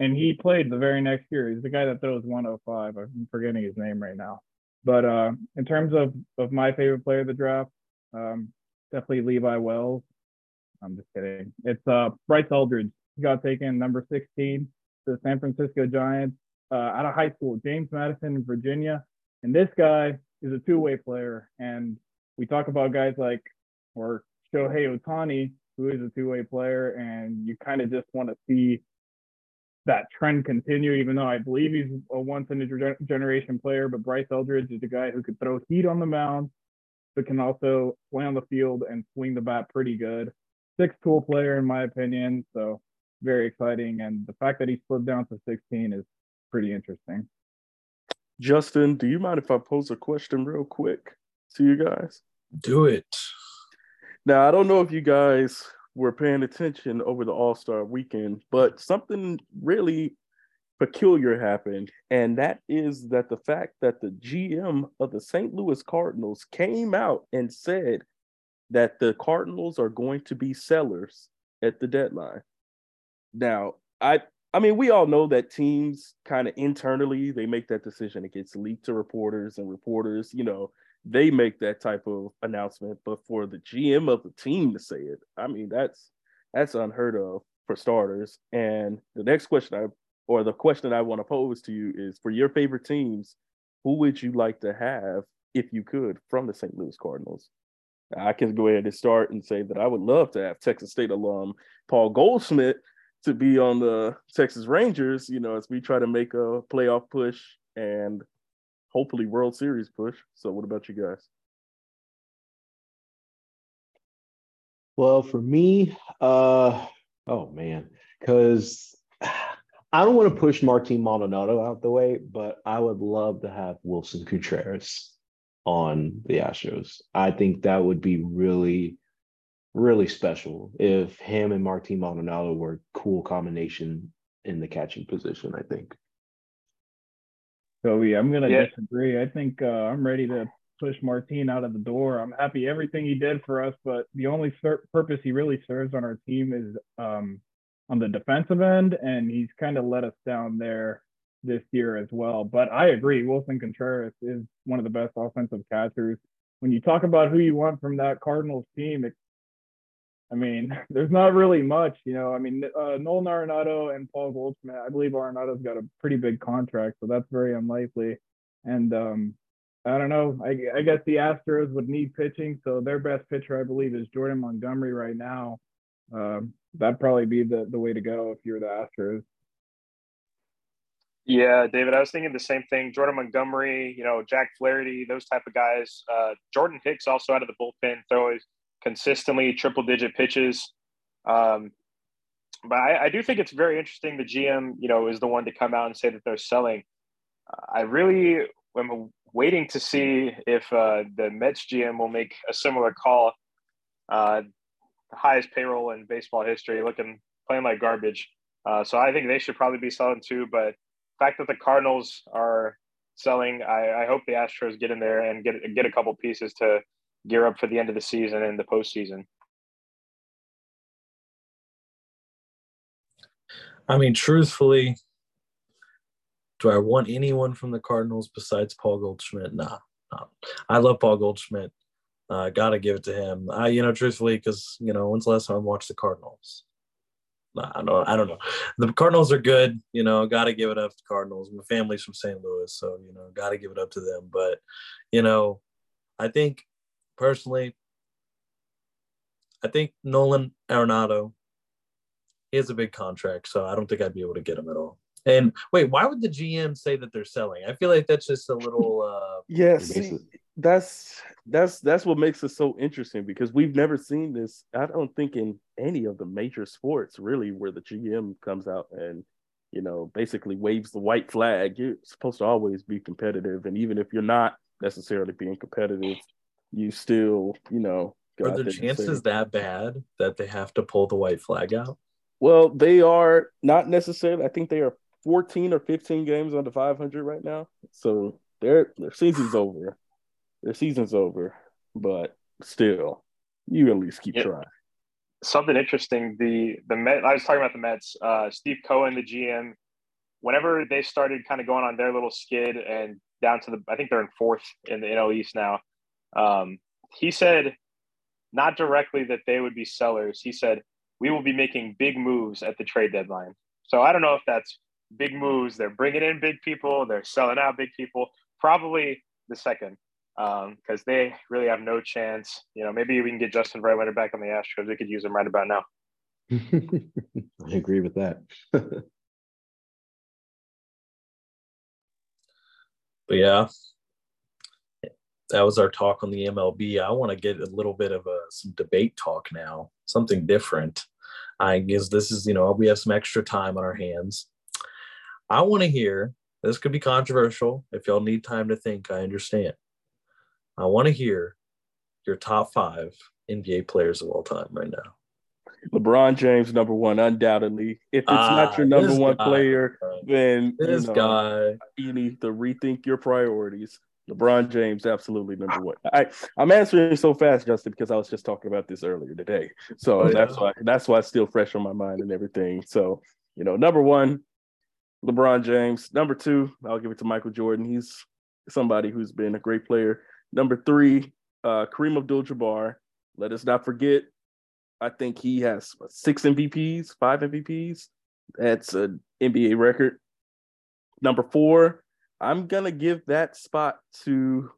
and he played the very next year. He's the guy that throws 105. I'm forgetting his name right now. But uh, in terms of, of my favorite player of the draft, um, definitely Levi Wells. I'm just kidding. It's uh, Bryce Eldridge. He got taken number 16 to the San Francisco Giants uh, out of high school. James Madison, Virginia. And this guy is a two-way player. And we talk about guys like or Shohei Ohtani, who is a two-way player, and you kind of just want to see that trend continue, even though I believe he's a once in a generation player. But Bryce Eldridge is a guy who could throw heat on the mound, but can also play on the field and swing the bat pretty good. Six tool player, in my opinion. So very exciting. And the fact that he slid down to 16 is pretty interesting. Justin, do you mind if I pose a question real quick to you guys? Do it. Now, I don't know if you guys were paying attention over the All Star weekend, but something really peculiar happened. And that is that the fact that the GM of the St. Louis Cardinals came out and said that the Cardinals are going to be sellers at the deadline. Now, I I mean, we all know that teams kind of internally they make that decision. It gets leaked to reporters, and reporters, you know, they make that type of announcement. But for the GM of the team to say it, I mean, that's that's unheard of for starters. And the next question I or the question I want to pose to you is for your favorite teams, who would you like to have if you could from the St. Louis Cardinals? I can go ahead and start and say that I would love to have Texas State alum Paul Goldschmidt to be on the Texas Rangers, you know, as we try to make a playoff push and hopefully World Series push. So, what about you guys? Well, for me, uh, oh man, because I don't want to push Martin Maldonado out the way, but I would love to have Willson Contreras on the Astros. I think that would be really really special if him and Martin Maldonado were a cool combination in the catching position, I think. So yeah, I'm gonna yeah. disagree. I think uh, I'm ready to push Martin out of the door. I'm happy everything he did for us, but the only ser- purpose he really serves on our team is um, on the defensive end, and he's kind of let us down there this year as well. But I agree, Willson Contreras is one of the best offensive catchers. When you talk about who you want from that Cardinals team, it I mean, there's not really much, you know. I mean, uh, Nolan Arenado and Paul Goldschmidt. I believe Arenado's got a pretty big contract, so that's very unlikely. And um, I don't know. I, I guess the Astros would need pitching, so their best pitcher, I believe, is Jordan Montgomery right now. Um, that'd probably be the the way to go if you're the Astros. Yeah, David, I was thinking the same thing. Jordan Montgomery, you know, Jack Flaherty, those type of guys. Uh, Jordan Hicks also out of the bullpen, throwing consistently triple digit pitches. Um, but I, I, do think it's very interesting. The GM, you know, is the one to come out and say that they're selling. Uh, I really am waiting to see if uh, the Mets GM will make a similar call. Uh, the highest payroll in baseball history, looking playing like garbage. Uh, so I think they should probably be selling too. But fact that the Cardinals are selling, I, I hope the Astros get in there and get get a couple pieces to gear up for the end of the season and the postseason. I mean, truthfully, do I want anyone from the Cardinals besides Paul Goldschmidt? Nah, nah. I love Paul Goldschmidt. Uh, gotta give it to him. I, you know, truthfully, because you know, when's the last time I watched the Cardinals? I don't, I don't know. The Cardinals are good. You know, gotta give it up to Cardinals. My family's from St. Louis, so you know, gotta give it up to them. But you know, I think personally, I think Nolan Arenado, he has a big contract, so I don't think I'd be able to get him at all. And wait, why would the GM say that they're selling? I feel like that's just a little. Uh, yes, yeah, that's that's that's what makes it so interesting because we've never seen this. I don't think in any of the major sports really where the GM comes out and you know basically waves the white flag. You're supposed to always be competitive, and even if you're not necessarily being competitive, you still, you know, are the chances that bad that they have to pull the white flag out? Well, they are not necessarily. I think they are 14 or 15 games under 500 right now. So their their season's over. Their season's over, but still, you at least keep yeah. trying. Something interesting. The the Met. I was talking about the Mets. Uh, Steve Cohen, the GM. Whenever they started kind of going on their little skid and down to the, I think they're in fourth in the NL East now. Um, he said, not directly that they would be sellers. He said, we will be making big moves at the trade deadline. So I don't know if that's big moves. They're bringing in big people, they're selling out big people. Probably the second because they really have no chance. You know, maybe we can get Justin Verlander back on the Astros. We could use him right about now. I agree with that. But yeah, that was our talk on the MLB. I want to get a little bit of a some debate talk now, something different. I guess this is you know we have some extra time on our hands. I want to hear. This could be controversial. If y'all need time to think, I understand. I want to hear your top five NBA players of all time right now. LeBron James, number one, undoubtedly. If it's Ah, not your number one guy, player, then you This know, guy, you need to rethink your priorities. LeBron James, absolutely number one. I, I'm answering so fast, Justin, because I was just talking about this earlier today. So Oh, yeah. that's why that's why it's still fresh on my mind and everything. So, you know, number one, LeBron James. Number two, I'll give it to Michael Jordan. He's somebody who's been a great player. Number three, uh, Kareem Abdul-Jabbar. Let us not forget. I think he has six MVPs, five MVPs. That's an NBA record. Number four, I'm gonna give that spot to.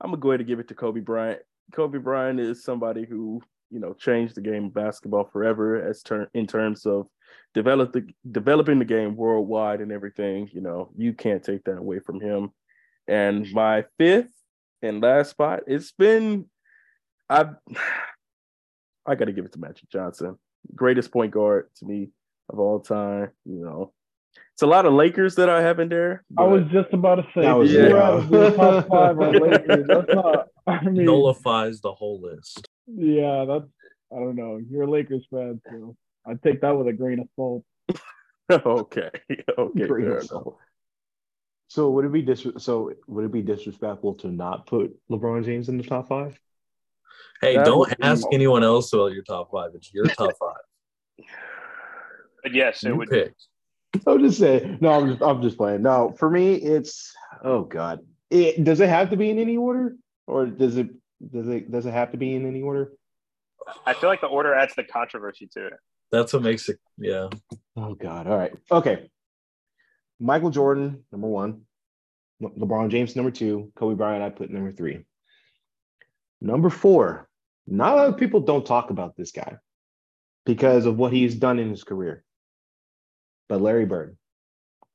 I'm gonna go ahead and give it to Kobe Bryant. Kobe Bryant is somebody who you know changed the game of basketball forever as ter- in terms of develop the, developing the game worldwide and everything. You know, you can't take that away from him. And my fifth and last spot, it's been I've I got to give it to Magic Johnson, greatest point guard to me of all time. You know, it's a lot of Lakers that I have in there. I was just about to say, That was- two yeah. out of your top five are Lakers. That's not. I mean, nullifies the whole list. yeah, that's. I don't know. You're a Lakers fan, so I take that with a grain of salt. okay, okay, fair insult. enough. So would it be dis- so would it be disrespectful to not put LeBron James in the top five? Hey, That don't would be- ask anyone else about your top five. It's your top five. But yes, it You would. pick. I'm just saying. No, I'm just I'm just playing. No, for me, it's oh god. It does it have to be in any order, or does it does it does it have to be in any order? I feel like the order adds the controversy to it. That's what makes it. Yeah. Oh god. All right. Okay. Michael Jordan, number one. Le- LeBron James, number two. Kobe Bryant, I put number three. Number four. Not a lot of people don't talk about this guy because of what he's done in his career. But Larry Bird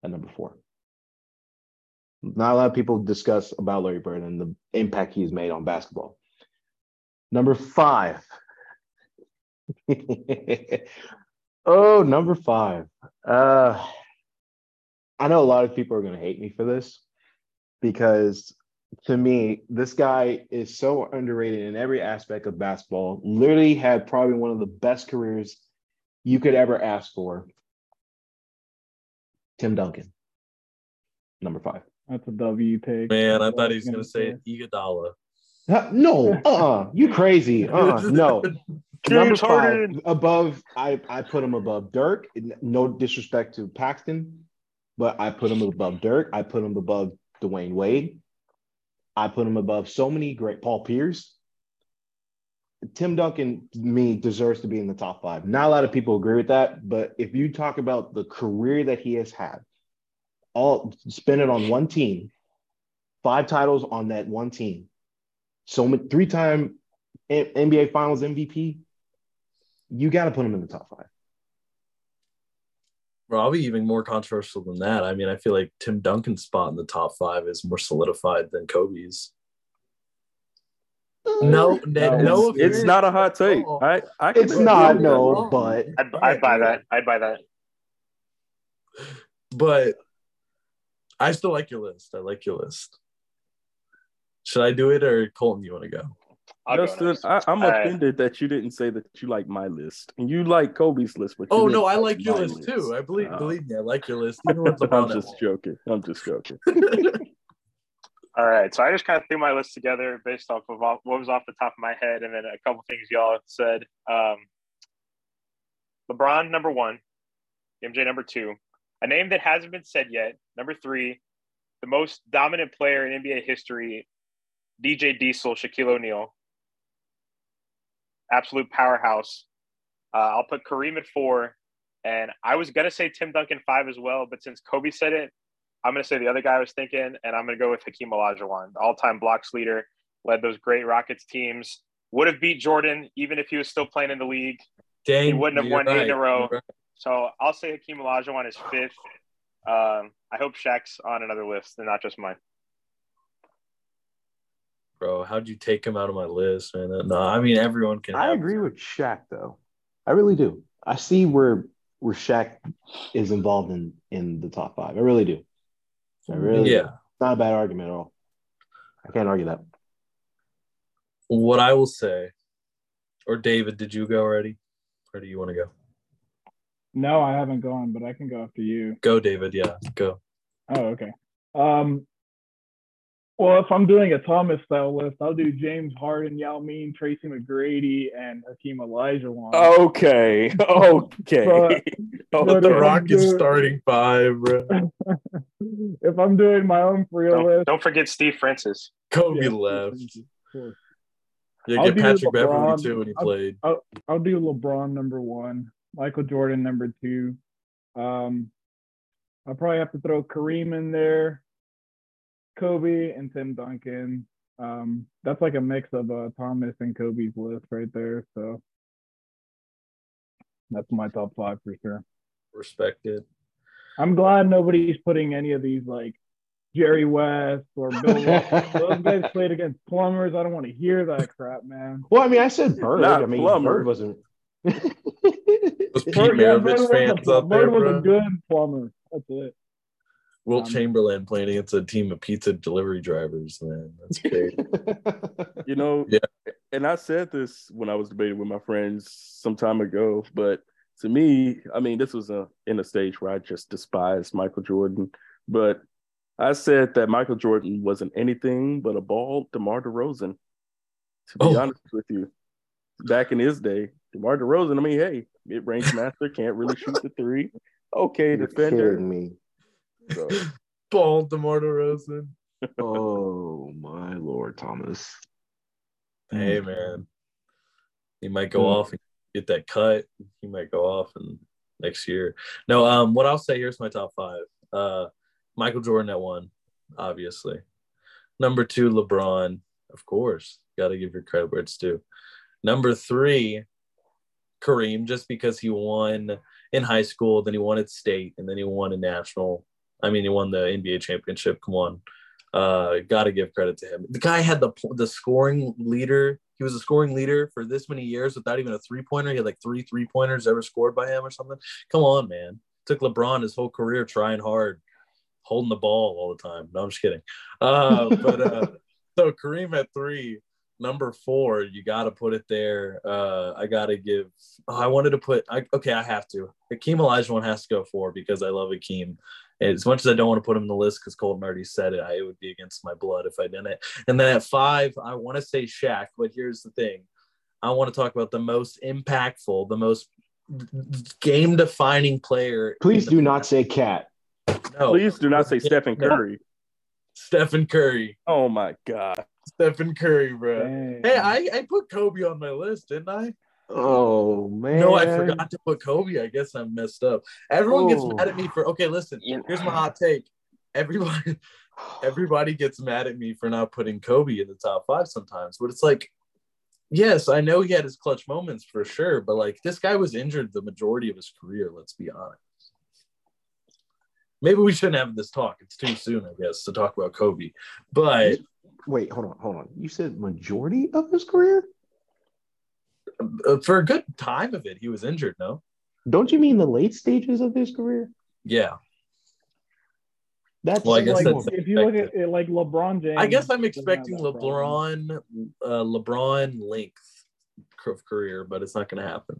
at number four. Not a lot of people discuss about Larry Bird and the impact he's made on basketball. Number five. oh, number five. Uh, I know a lot of people are going to hate me for this because to me, this guy is so underrated in every aspect of basketball. Literally had probably one of the best careers you could ever ask for. Tim Duncan, number five. That's a W take. Man, I That's thought what he was going to say Iguodala. No, uh-uh, you crazy. Uh-uh, no. Number five, Harden. above, I, I put him above Dirk. No disrespect to Paxton, but I put him above Dirk. I put him above Dwyane Wade. I put him above so many great Paul Pierce. Tim Duncan, me, deserves to be in the top five. Not a lot of people agree with that, but if you talk about the career that he has had, all spend it on one team, five titles on that one team, so three-time NBA Finals MVP, you got to put him in the top five. Well, I'll be even more controversial than that. I mean, I feel like Tim Duncan's spot in the top five is more solidified than Kobe's. No, No, no, it's, it's not a hot take. Oh. I, I can It's not, no, but I'd, I'd buy that. I'd buy that. but I still like your list. I like your list. Should I do it or Colton? You want to go? I'll go Justin, next. I, I'm All right. offended that you didn't say that you like my list. And you like Koby's list, but you Oh no, I like your my list too. I believe, Oh. believe me, I like your list. Even with I'm just joking. I'm just joking. All right, so I just kind of threw my list together based off of what was off the top of my head, and then a couple things y'all said. Um, LeBron number one, MJ number two, a name that hasn't been said yet. Number three, the most dominant player in NBA history, DJ Diesel, Shaquille O'Neal, absolute powerhouse. Uh, I'll put Kareem at four, and I was gonna say Tim Duncan five as well, but since Koby said it, I'm going to say the other guy I was thinking, and I'm going to go with Hakeem Olajuwon, all-time blocks leader, led those great Rockets teams. Would have beat Jordan even if he was still playing in the league. Dang, He wouldn't have you're won eight in a row. right. So I'll say Hakeem Olajuwon is fifth. Um, I hope Shaq's on another list and not just mine. Bro, how'd you take him out of my list, man? No, I mean everyone can. I have- agree with Shaq though. I really do. I see where where Shaq is involved in in the top five. I really do. I really Yeah. It's not a bad argument at all. I can't argue that. What I will say, or David, did you go already, or do you want to go? No, I haven't gone, but I can go after you. Go, David. Yeah, go. Oh, okay. Um, well, if I'm doing a Thomas style list, I'll do James Harden, Yao Ming, Tracy McGrady, and Hakeem Olajuwon. Okay. Okay. But- Oh, but The if I'm Rockets doing- starting five, bro. if I'm doing my own free Don't, list, don't forget Steve Francis. Kobe yeah, left. of. Yeah, get do Patrick Beverley LeBron. too when he I'll- played. I'll do LeBron number one, Michael Jordan number two. Um, I'll probably have to throw Kareem in there, Kobe and Tim Duncan. Um, that's like a mix of uh, Thomas and Koby's list right there. So that's my top five for sure. Respected. I'm glad nobody's putting any of these like Jerry West or Bill. Russell. Those guys played against plumbers. I don't want to hear that crap, man. Well, I mean, I said Bird. Not I mean, Plummer. Bird wasn't. Those Pete Bird, yeah, Maravich Bird was fans a, there, Bird was bro. a good plumber. That's it. Wilt um, Chamberlain playing against a team of pizza delivery drivers, man. That's great. You know, Yeah. and I said this when I was debating with my friends some time ago, but to me, I mean, this was a in a stage where I just despised Michael Jordan. But I said that Michael Jordan wasn't anything but a bald DeMar DeRozan. To be Oh. honest with you, back in his day, DeMar DeRozan, I mean, hey, mid range master, can't really shoot the three. Okay, You're defender. kidding me. So, Paul DeMar DeRozan. Oh my lord, Thomas. Hey, man. He might go Mm. off and get that cut. He might go off and next year. No, um, what I'll say here's my top five. Uh, Michael Jordan at one, obviously. Number two, LeBron, of course. Got to give your credit where it's due. Number three, Kareem, just because he won in high school, then he won at state, and then he won a national. I mean, he won the NBA championship. Come on, uh, got to give credit to him. The guy had the the scoring leader. He was a scoring leader for this many years without even a three pointer. He had like three three pointers ever scored by him or something. Come on, man. Took LeBron his whole career trying hard, holding the ball all the time. No, I'm just kidding. Uh, but uh, so Kareem at three, number four, you got to put it there. Uh, I got to give. Oh, I wanted to put. I, okay, I have to. Hakeem Olajuwon has to go four because I love Hakeem. As much as I don't want to put him on the list because Colton already said it, I, it would be against my blood if I didn't. And then at five, I want to say Shaq, but here's the thing: I want to talk about the most impactful, the most game-defining player. Please do not say cat. No, please do not say Yeah. Stephen Curry. Stephen Curry. Oh my God. Stephen Curry, bro. Dang. Hey, I, I put Kobe on my list, didn't I? Oh man. No, I forgot to put Kobe. I guess I messed up. Everyone gets Oh. mad at me for okay, listen, You- here's my hot take. Everybody everybody gets mad at me for not putting Kobe in the top five sometimes, but it's like, yes, I know he had his clutch moments for sure, but like this guy was injured the majority of his career, let's be honest. Maybe we shouldn't have this talk. It's too soon, I guess, to talk about Kobe. But Wait, hold on, hold on. You said majority of his career? Uh, for a good time of it, he was injured, no? Don't you mean the late stages of his career? Yeah. That's Well, I guess like, that's if you look at it like LeBron James. I guess I'm expecting. LeBron, uh, LeBron length of career, but it's not going to happen.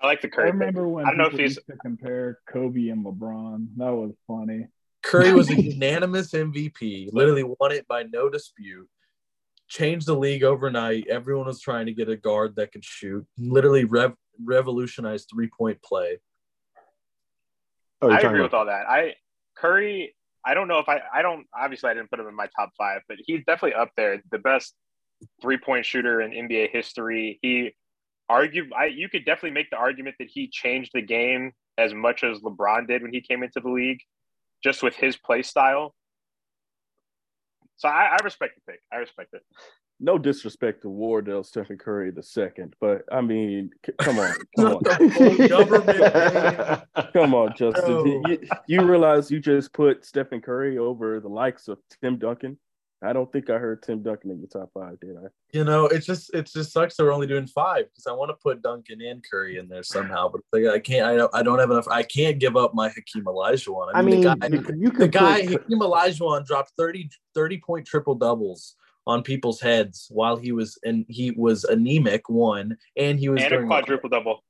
I like the I Curry. pick. remember when I don't know if people he's used to compare Kobe and LeBron. That was funny. Curry was a unanimous MVP, literally won it by no dispute. Changed the league overnight. Everyone was trying to get a guard that could shoot. Literally rev- revolutionized three point play. Oh, I talking agree with all that. I Curry. I don't know if I. I don't. Obviously, I didn't put him in my top five, but he's definitely up there. The best three point shooter in NBA history. He argued. I. You could definitely make the argument that he changed the game as much as LeBron did when he came into the league. just with his play style. So I, I respect the pick. I respect it. No disrespect to Wardell Stephen Curry the second, but I mean, c- come on, come on, come on, Justin. No. You, you realize you just put Stephen Curry over the likes of Tim Duncan? I don't think I heard Tim Duncan in your top five, did I? You know, it's just it just sucks that we're only doing five because I want to put Duncan and Curry in there somehow, but like, I can't. I don't. I don't have enough. I can't give up my Hakeem Olajuwon. I mean, the guy, you the could guy put, Hakeem Olajuwon dropped 30, 30 point triple doubles on people's heads while he was and he was anemic one and he was And a during- quadruple double.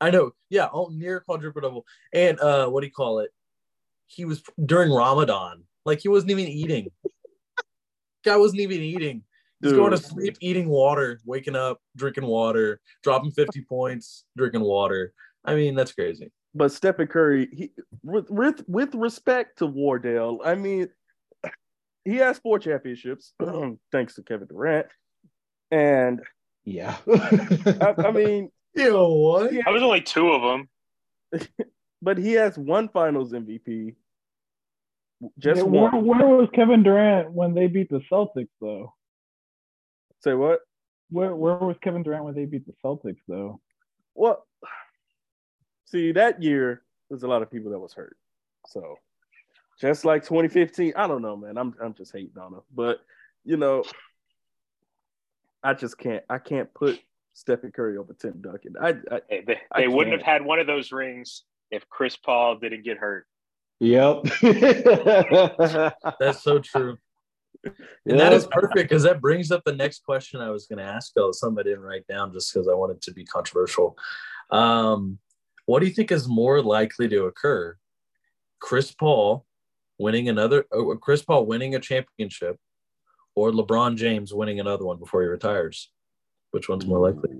I know, yeah, oh, near quadruple double and uh, what do you call it? He was during Ramadan, like he wasn't even eating. Guy wasn't even eating. He's going to sleep, eating water, waking up, drinking water, dropping 50 points, drinking water. I mean, that's crazy. But Stephen Curry, he with with, with respect to Wardell, I mean, he has four championships, thanks to Kevin Durant. And yeah. I, I mean, You know what? I was only two of them. but he has one finals MVP. Just Yeah, where, where was Kevin Durant when they beat the Celtics though? Say what? Where where was Kevin Durant when they beat the Celtics though? Well, see, that year there's a lot of people that was hurt. So just like 2015, I don't know, man. I'm I'm just hating on them, But you know, I just can't I can't put Stephen Curry over Tim Duncan. I, I Hey, they I wouldn't have had one of those rings if Chris Paul didn't get hurt. Yep. That's so true. And that is perfect because that brings up the next question I was going to ask, though. Some I didn't write down just because I wanted to be controversial. Um, what do you think is more likely to occur? Chris Paul winning another, uh, Chris Paul winning a championship, or LeBron James winning another one before he retires? Which one's more likely?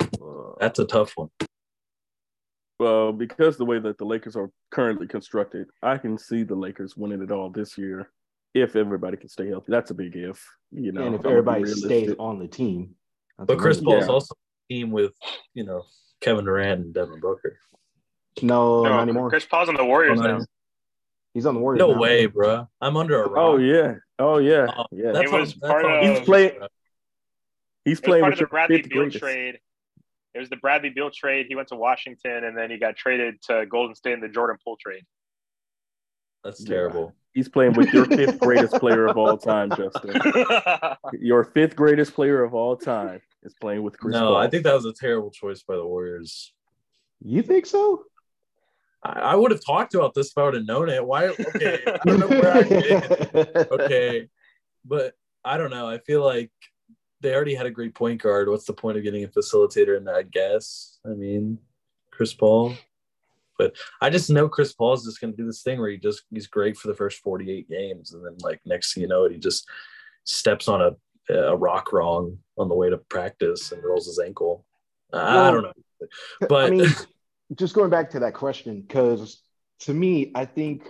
Uh, That's a tough one. Well, because the way that the Lakers are currently constructed, I can see the Lakers winning it all this year if everybody can stay healthy. That's a big if, you know. and if everybody stays on the team. But Chris amazing. Paul's Yeah. also a team with, you know, Kevin Durant and Devin Booker. No, no, not anymore. Chris Paul's on the Warriors Oh, now. He's on the Warriors. No now. way, bro. I'm under a rock. Oh yeah, oh yeah, Oh, yeah. That's It was on- part on- of- He's playing. He's playing with the your Bradley Beal trade. It was the Bradley Beal trade. He went to Washington, and then he got traded to Golden State in the Jordan Poole trade. That's Yeah. terrible. He's playing with your fifth greatest player of all time, Justin. Your fifth greatest player of all time is playing with Chris no, Paul. I think that was a terrible choice by the Warriors. You think so? I, I would have talked about this if I would have known it. Why? Okay, I don't know where I've. Okay, but I don't know. I feel like they already had a great point guard. What's the point of getting a facilitator in that? I guess. I mean, Chris Paul. But I just know Chris Paul's just going to do this thing where he just he's great for the first 48 games, and then like next thing you know it, he just steps on a a rock wrong on the way to practice and rolls his ankle. I- I don't know, but I mean, just going back to that question, because to me, I think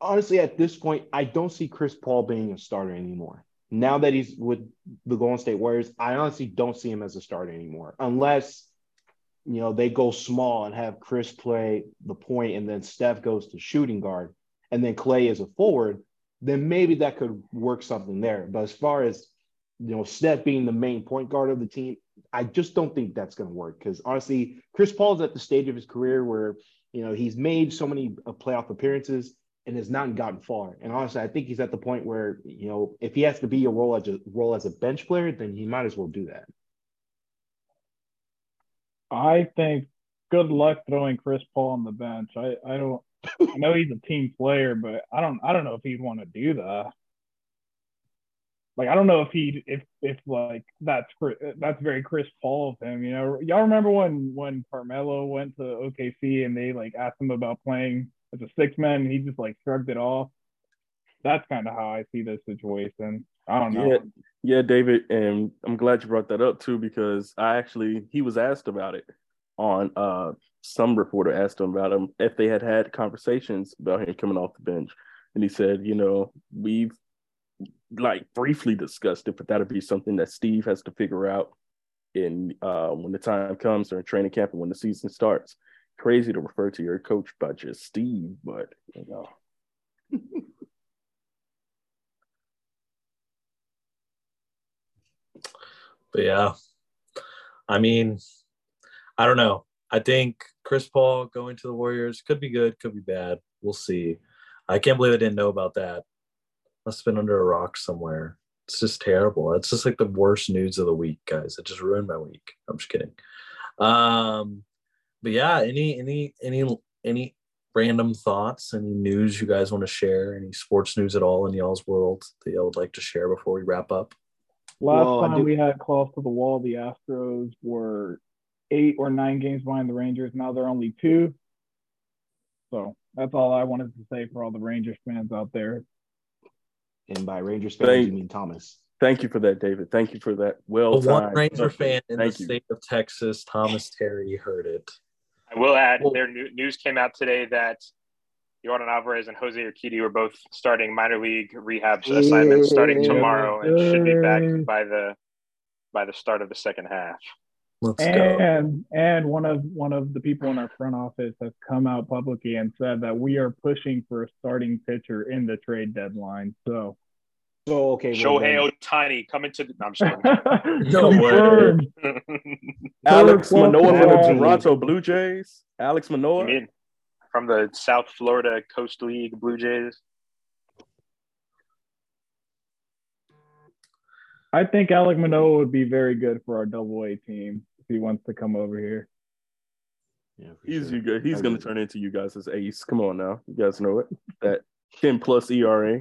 honestly, at this point, I don't see Chris Paul being a starter anymore. Now that he's with the Golden State Warriors, I honestly don't see him as a starter anymore, unless you know they go small and have Chris play the point, and then Steph goes to shooting guard, and then Clay is a forward. Then maybe that could work something there. But as far as you know, Steph being the main point guard of the team, I just don't think that's going to work because honestly, Chris Paul's at the stage of his career where you know he's made so many uh, playoff appearances and has not gotten far. And honestly, I think he's at the point where you know if he has to be a role as a role as a bench player, then he might as well do that. I think good luck throwing Chris Paul on the bench. I, I don't I know he's a team player, but I don't I don't know if he'd want to do that. Like I don't know if he if if like that's that's very Chris Paul of him. You know, y'all remember when when Carmelo went to OKC and they like asked him about playing as a six man, he just like shrugged it off. That's kind of how I see this situation. I don't know. Yeah, yeah, David, and I'm glad you brought that up too because I actually he was asked about it on uh some reporter asked him about him if they had had conversations about him coming off the bench, and he said, you know, we've like briefly discussed it, but that'll be something that Steve has to figure out in uh when the time comes during training camp and when the season starts. Crazy to refer to your coach by just Steve, but you know. But yeah, I mean, I don't know. I think Chris Paul going to the Warriors could be good, could be bad. We'll see. I can't believe I didn't know about that. Must have been under a rock somewhere. It's just terrible. It's just like the worst news of the week, guys. It just ruined my week. I'm just kidding. Um, but yeah, any any any any random thoughts, any news you guys want to share, any sports news at all in y'all's world that y'all would like to share before we wrap up? Last Well, time do- we had Claws to the Wall, the Astros were eight or nine games behind the Rangers. Now they're only two. So that's all I wanted to say for all the Rangers fans out there. And by Rangers fans, Thank- you mean Thomas. Thank you for that, David. Thank you for that. Well, one Ranger fan in Thank the you. state of Texas, Thomas Terry, heard it. I will add, Well- their new, news came out today that Yordan Alvarez and Jose Urquidy were both starting minor league rehab assignments starting tomorrow and should be back by the by the start of the second half. Let's go. And and one of one of the people in our front office has come out publicly and said that we are pushing for a starting pitcher in the trade deadline. So So okay, well, Shohei then- Ohtani coming to the. No, I'm just kidding. No Confirmed. Alex Third Manoah from the. Toronto Blue Jays. Alex You Manoah. from the South Florida Coast League Blue Jays? I think Alek Manoah would be very good for our double A team if he wants to come over here. Yeah, He's sure. you guys, he's going to turn into you guys as ace. Come on now, you guys know it. That ten plus ERA.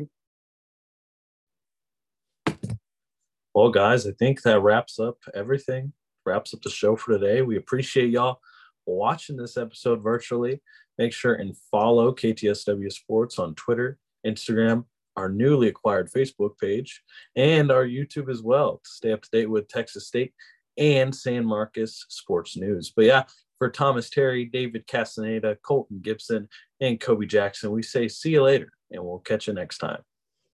Well, guys, I think that wraps up everything. Wraps up the show for today. We appreciate y'all watching this episode virtually. Make sure and follow KTSW Sports on Twitter, Instagram, our newly acquired Facebook page, and our YouTube as well to stay up to date with Texas State and San Marcos sports news. But yeah, for Thomas Terry, David Castaneda, Colton Gibson, and Koby Jackson, we say see you later, and we'll catch you next time.